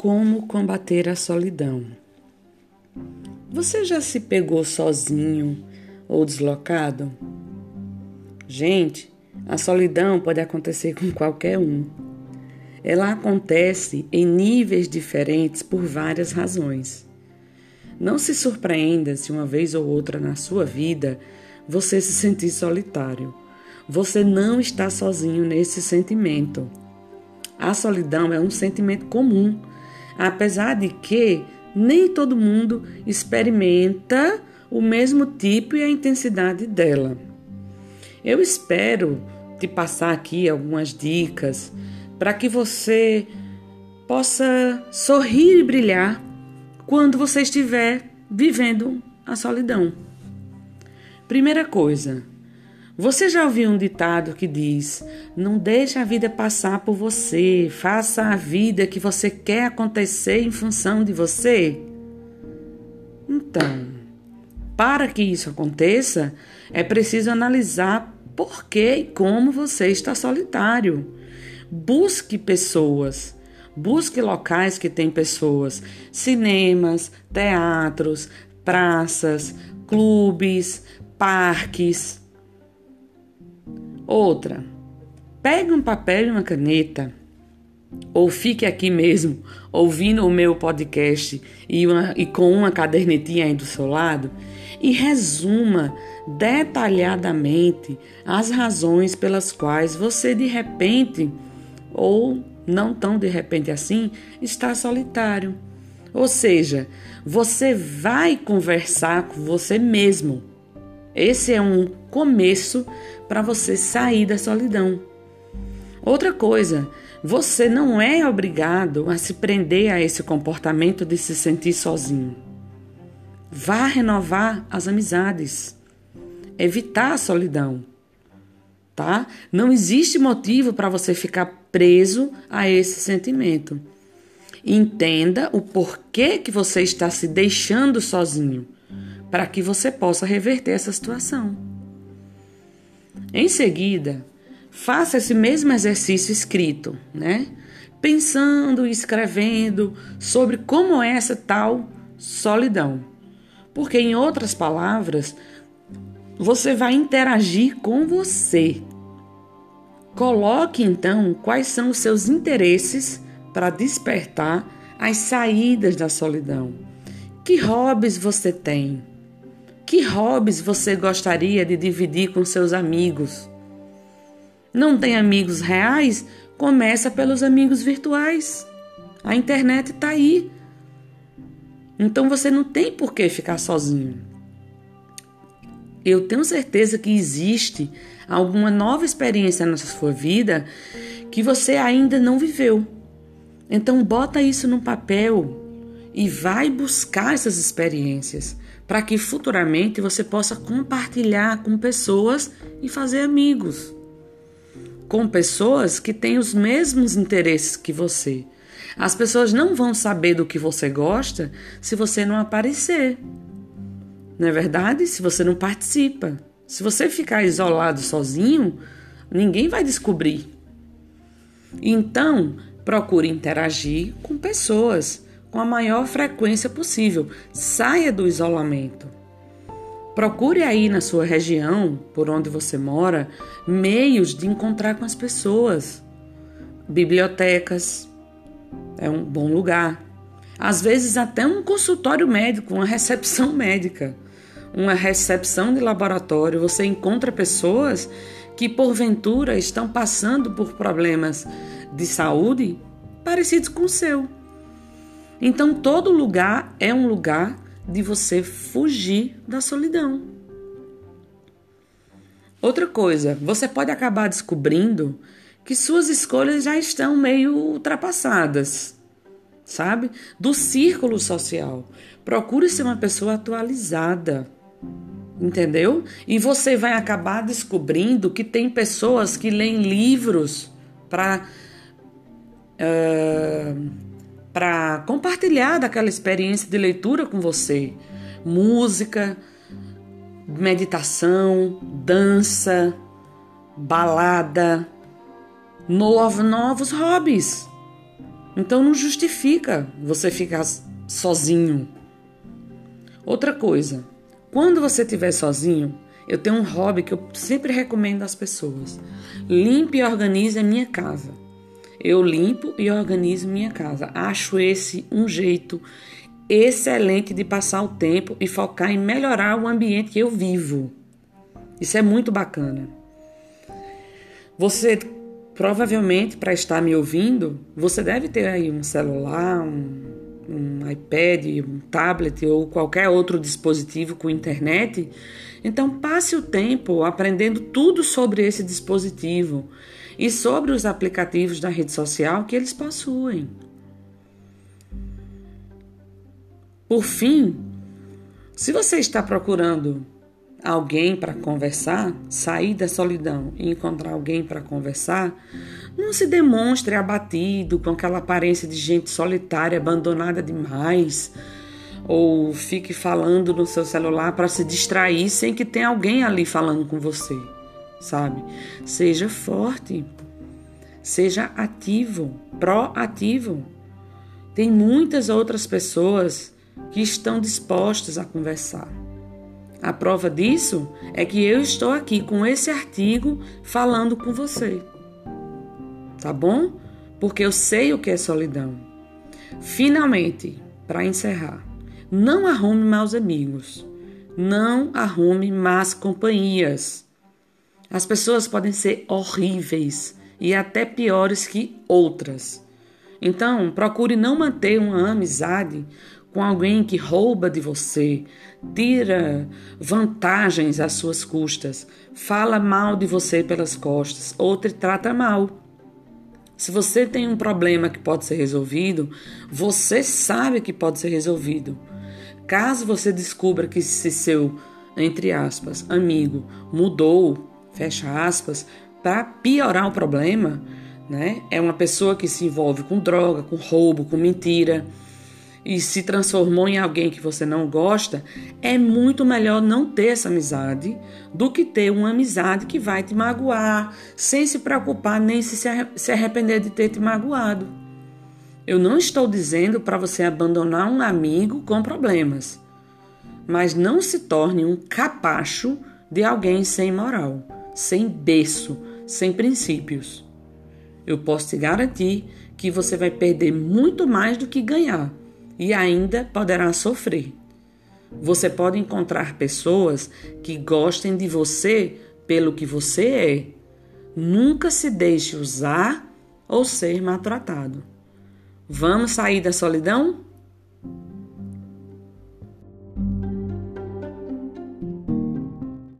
Como combater a solidão? Você já se pegou sozinho ou deslocado? Gente, a solidão pode acontecer com qualquer um. Ela acontece em níveis diferentes por várias razões. Não se surpreenda se uma vez ou outra na sua vida você se sentir solitário. Você não está sozinho nesse sentimento. A solidão é um sentimento comum apesar de que nem todo mundo experimenta o mesmo tipo e a intensidade dela. Eu espero te passar aqui algumas dicas para que você possa sorrir e brilhar quando você estiver vivendo a solidão. Primeira coisa, você já ouviu um ditado que diz: Não deixe a vida passar por você, faça a vida que você quer acontecer em função de você? Então, para que isso aconteça, é preciso analisar por que e como você está solitário. Busque pessoas. Busque locais que têm pessoas, cinemas, teatros, praças, clubes, parques. Outra, pegue um papel e uma caneta, ou fique aqui mesmo, ouvindo o meu podcast e, uma, e com uma cadernetinha aí do seu lado, e resuma detalhadamente as razões pelas quais você de repente, ou não tão de repente assim, está solitário. Ou seja, você vai conversar com você mesmo. Esse é um começo para você sair da solidão. Outra coisa, você não é obrigado a se prender a esse comportamento de se sentir sozinho. Vá renovar as amizades. Evitar a solidão. Tá? Não existe motivo para você ficar preso a esse sentimento. Entenda o porquê que você está se deixando sozinho, para que você possa reverter essa situação. Em seguida, faça esse mesmo exercício escrito, né? Pensando e escrevendo sobre como é essa tal solidão. Porque, em outras palavras, você vai interagir com você. Coloque então quais são os seus interesses para despertar as saídas da solidão. Que hobbies você tem? Que hobbies você gostaria de dividir com seus amigos? Não tem amigos reais? Começa pelos amigos virtuais. A internet está aí. Então você não tem por que ficar sozinho. Eu tenho certeza que existe alguma nova experiência na sua vida que você ainda não viveu. Então bota isso no papel e vai buscar essas experiências para que futuramente você possa compartilhar com pessoas e fazer amigos. Com pessoas que têm os mesmos interesses que você. As pessoas não vão saber do que você gosta se você não aparecer. Não é verdade? Se você não participa. Se você ficar isolado sozinho, ninguém vai descobrir. Então, procure interagir com pessoas com a maior frequência possível. Saia do isolamento. Procure aí na sua região, por onde você mora, meios de encontrar com as pessoas. Bibliotecas é um bom lugar. Às vezes, até um consultório médico, uma recepção médica, uma recepção de laboratório. Você encontra pessoas que, porventura, estão passando por problemas de saúde parecidos com o seu. Então, todo lugar é um lugar de você fugir da solidão. Outra coisa, você pode acabar descobrindo que suas escolhas já estão meio ultrapassadas, sabe? Do círculo social. Procure ser uma pessoa atualizada, entendeu? E você vai acabar descobrindo que tem pessoas que leem livros para. Uh, para compartilhar daquela experiência de leitura com você. Música, meditação, dança, balada, novo, novos hobbies. Então não justifica você ficar sozinho. Outra coisa, quando você estiver sozinho, eu tenho um hobby que eu sempre recomendo às pessoas. Limpe e organize a minha casa. Eu limpo e organizo minha casa. Acho esse um jeito excelente de passar o tempo e focar em melhorar o ambiente que eu vivo. Isso é muito bacana. Você provavelmente para estar me ouvindo, você deve ter aí um celular, um, um iPad, um tablet ou qualquer outro dispositivo com internet. Então passe o tempo aprendendo tudo sobre esse dispositivo e sobre os aplicativos da rede social que eles possuem. Por fim, se você está procurando alguém para conversar, sair da solidão e encontrar alguém para conversar, não se demonstre abatido com aquela aparência de gente solitária, abandonada demais, ou fique falando no seu celular para se distrair sem que tenha alguém ali falando com você, sabe? Seja forte, seja ativo, proativo. Tem muitas outras pessoas que estão dispostos a conversar. A prova disso é que eu estou aqui com esse artigo falando com você. Tá bom? Porque eu sei o que é solidão. Finalmente, para encerrar, não arrume maus amigos. Não arrume más companhias. As pessoas podem ser horríveis e até piores que outras. Então, procure não manter uma amizade com alguém que rouba de você, tira vantagens às suas custas, fala mal de você pelas costas ou te trata mal. Se você tem um problema que pode ser resolvido, você sabe que pode ser resolvido. Caso você descubra que esse seu, entre aspas, amigo mudou, fecha aspas, para piorar o problema, né? É uma pessoa que se envolve com droga, com roubo, com mentira e se transformou em alguém que você não gosta, é muito melhor não ter essa amizade do que ter uma amizade que vai te magoar, sem se preocupar nem se arrepender de ter te magoado. Eu não estou dizendo para você abandonar um amigo com problemas, mas não se torne um capacho de alguém sem moral, sem berço, sem princípios. Eu posso te garantir que você vai perder muito mais do que ganhar e ainda poderá sofrer. Você pode encontrar pessoas que gostem de você pelo que você é. Nunca se deixe usar ou ser maltratado. Vamos sair da solidão?